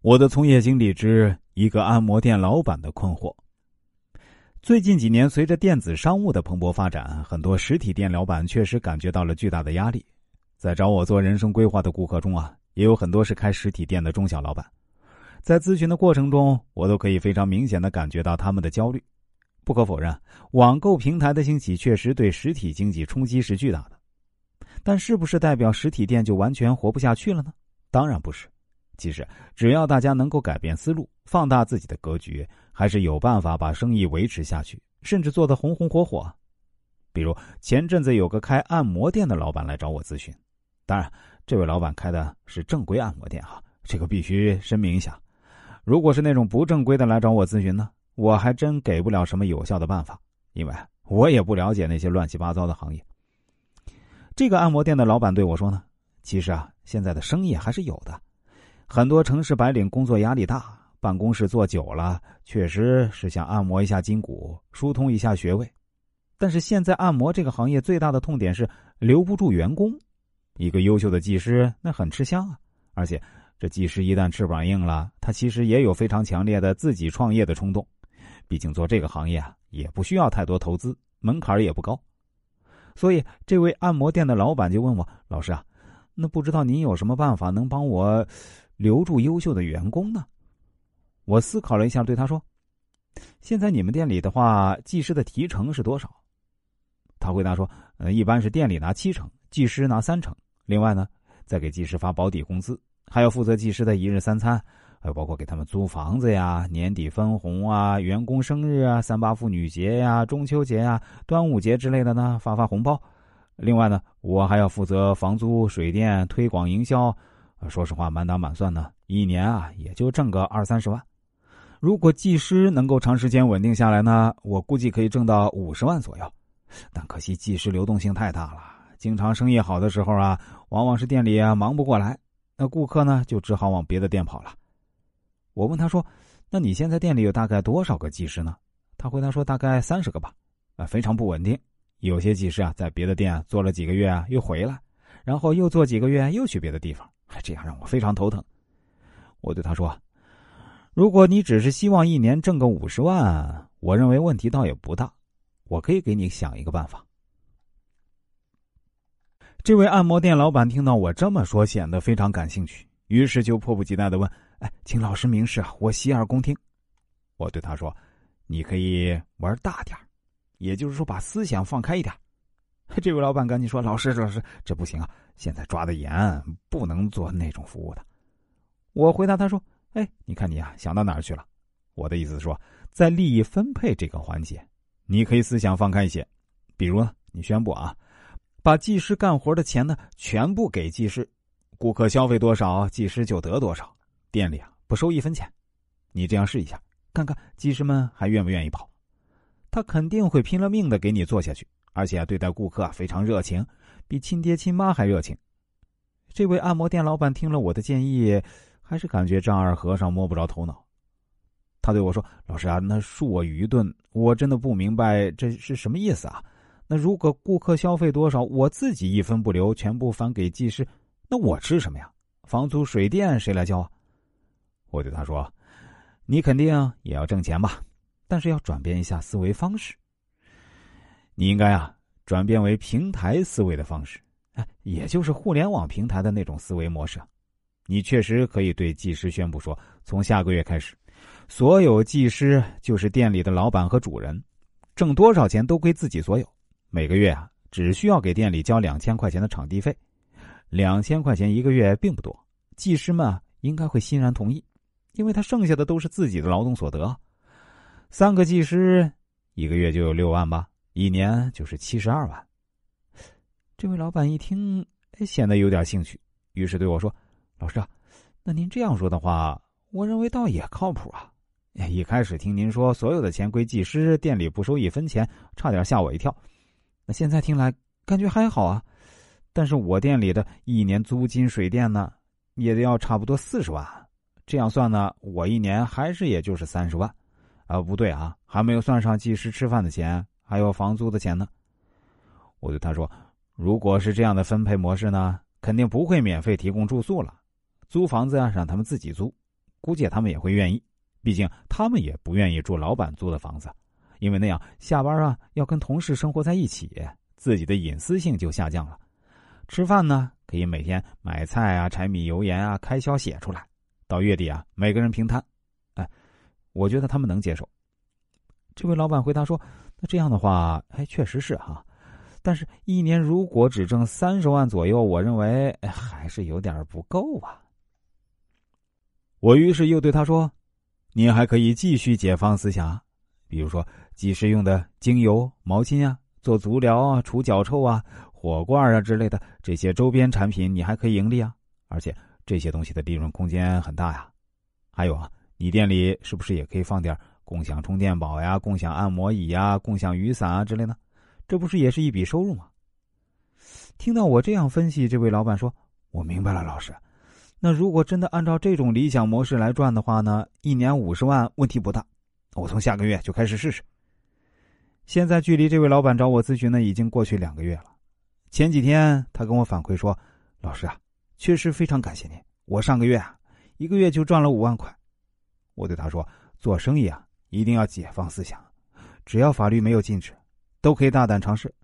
我的从业经历之一个按摩店老板的困惑。最近几年，随着电子商务的蓬勃发展，很多实体店老板确实感觉到了巨大的压力。在找我做人生规划的顾客中啊，也有很多是开实体店的中小老板。在咨询的过程中，我都可以非常明显的感觉到他们的焦虑。不可否认，网购平台的兴起确实对实体经济冲击是巨大的。但是不是代表实体店就完全活不下去了呢？当然不是。其实，只要大家能够改变思路，放大自己的格局，还是有办法把生意维持下去，甚至做得红红火火。比如前阵子有个开按摩店的老板来找我咨询，当然，这位老板开的是正规按摩店哈，这个必须声明一下。如果是那种不正规的来找我咨询呢，我还真给不了什么有效的办法，因为我也不了解那些乱七八糟的行业。这个按摩店的老板对我说呢，其实啊，现在的生意还是有的。很多城市白领工作压力大，办公室坐久了，确实是想按摩一下筋骨，疏通一下穴位。但是现在按摩这个行业最大的痛点是留不住员工。一个优秀的技师那很吃香啊，而且这技师一旦翅膀硬了，他其实也有非常强烈的自己创业的冲动。毕竟做这个行业啊，也不需要太多投资，门槛也不高。所以这位按摩店的老板就问我：“老师啊，那不知道您有什么办法能帮我？”留住优秀的员工呢？我思考了一下，对他说：“现在你们店里的话，技师的提成是多少？”他回答说：“呃，一般是店里拿七成，技师拿三成。另外呢，再给技师发保底工资，还要负责技师的一日三餐，还有包括给他们租房子呀、年底分红啊、员工生日啊、三八妇女节呀、中秋节呀、端午节之类的呢，发发红包。另外呢，我还要负责房租、水电、推广营销。”说实话，满打满算呢，一年啊也就挣个二三十万。如果技师能够长时间稳定下来呢，我估计可以挣到五十万左右。但可惜技师流动性太大了，经常生意好的时候啊，往往是店里啊忙不过来，那顾客呢就只好往别的店跑了。我问他说：“那你现在店里有大概多少个技师呢？”他回答说：“大概三十个吧。”啊，非常不稳定。有些技师啊在别的店做了几个月啊又回来，然后又做几个月又去别的地方。这样让我非常头疼。我对他说：“如果你只是希望一年挣个五十万，我认为问题倒也不大。我可以给你想一个办法。”这位按摩店老板听到我这么说，显得非常感兴趣，于是就迫不及待的问：“哎，请老师明示啊，我洗耳恭听。”我对他说：“你可以玩大点也就是说把思想放开一点。”这位老板赶紧说：“老师，老师，这不行啊！现在抓的严，不能做那种服务的。”我回答他说：“哎，你看你啊，想到哪儿去了？我的意思是说，在利益分配这个环节，你可以思想放开一些。比如呢，你宣布啊，把技师干活的钱呢全部给技师，顾客消费多少，技师就得多少，店里啊不收一分钱。你这样试一下，看看技师们还愿不愿意跑？他肯定会拼了命的给你做下去。”而且对待顾客非常热情，比亲爹亲妈还热情。这位按摩店老板听了我的建议，还是感觉丈二和尚摸不着头脑。他对我说：“老师啊，那恕我愚钝，我真的不明白这是什么意思啊？那如果顾客消费多少，我自己一分不留，全部返给技师，那我吃什么呀？房租、水电谁来交啊？”我对他说：“你肯定也要挣钱吧？但是要转变一下思维方式。”你应该啊，转变为平台思维的方式，哎，也就是互联网平台的那种思维模式。你确实可以对技师宣布说，从下个月开始，所有技师就是店里的老板和主人，挣多少钱都归自己所有。每个月啊，只需要给店里交两千块钱的场地费，两千块钱一个月并不多，技师们应该会欣然同意，因为他剩下的都是自己的劳动所得。三个技师一个月就有六万吧。一年就是七十二万。这位老板一听，显得有点兴趣，于是对我说：“老师啊，那您这样说的话，我认为倒也靠谱啊。一开始听您说所有的钱归技师，店里不收一分钱，差点吓我一跳。那现在听来感觉还好啊。但是我店里的一年租金、水电呢，也得要差不多四十万。这样算呢，我一年还是也就是三十万。啊，不对啊，还没有算上技师吃饭的钱。”还有房租的钱呢，我对他说：“如果是这样的分配模式呢，肯定不会免费提供住宿了，租房子啊让他们自己租，估计他们也会愿意，毕竟他们也不愿意住老板租的房子，因为那样下班啊要跟同事生活在一起，自己的隐私性就下降了。吃饭呢，可以每天买菜啊、柴米油盐啊，开销写出来，到月底啊，每个人平摊。哎，我觉得他们能接受。这位老板回答说：“那这样的话，哎，确实是哈，但是一年如果只挣三十万左右，我认为还是有点不够啊。”我于是又对他说：“你还可以继续解放思想，比如说即食用的精油、毛巾啊，做足疗啊、除脚臭啊。”火罐啊之类的这些周边产品，你还可以盈利啊！而且这些东西的利润空间很大呀。还有啊，你店里是不是也可以放点共享充电宝呀、共享按摩椅呀、共享雨伞啊之类的？这不是也是一笔收入吗？听到我这样分析，这位老板说：“我明白了，老师。那如果真的按照这种理想模式来赚的话呢，一年五十万问题不大。我从下个月就开始试试。”现在距离这位老板找我咨询呢，已经过去两个月了。前几天他跟我反馈说：“老师啊，确实非常感谢您。我上个月啊，一个月就赚了五万块。”我对他说：“做生意啊，一定要解放思想，只要法律没有禁止，都可以大胆尝试。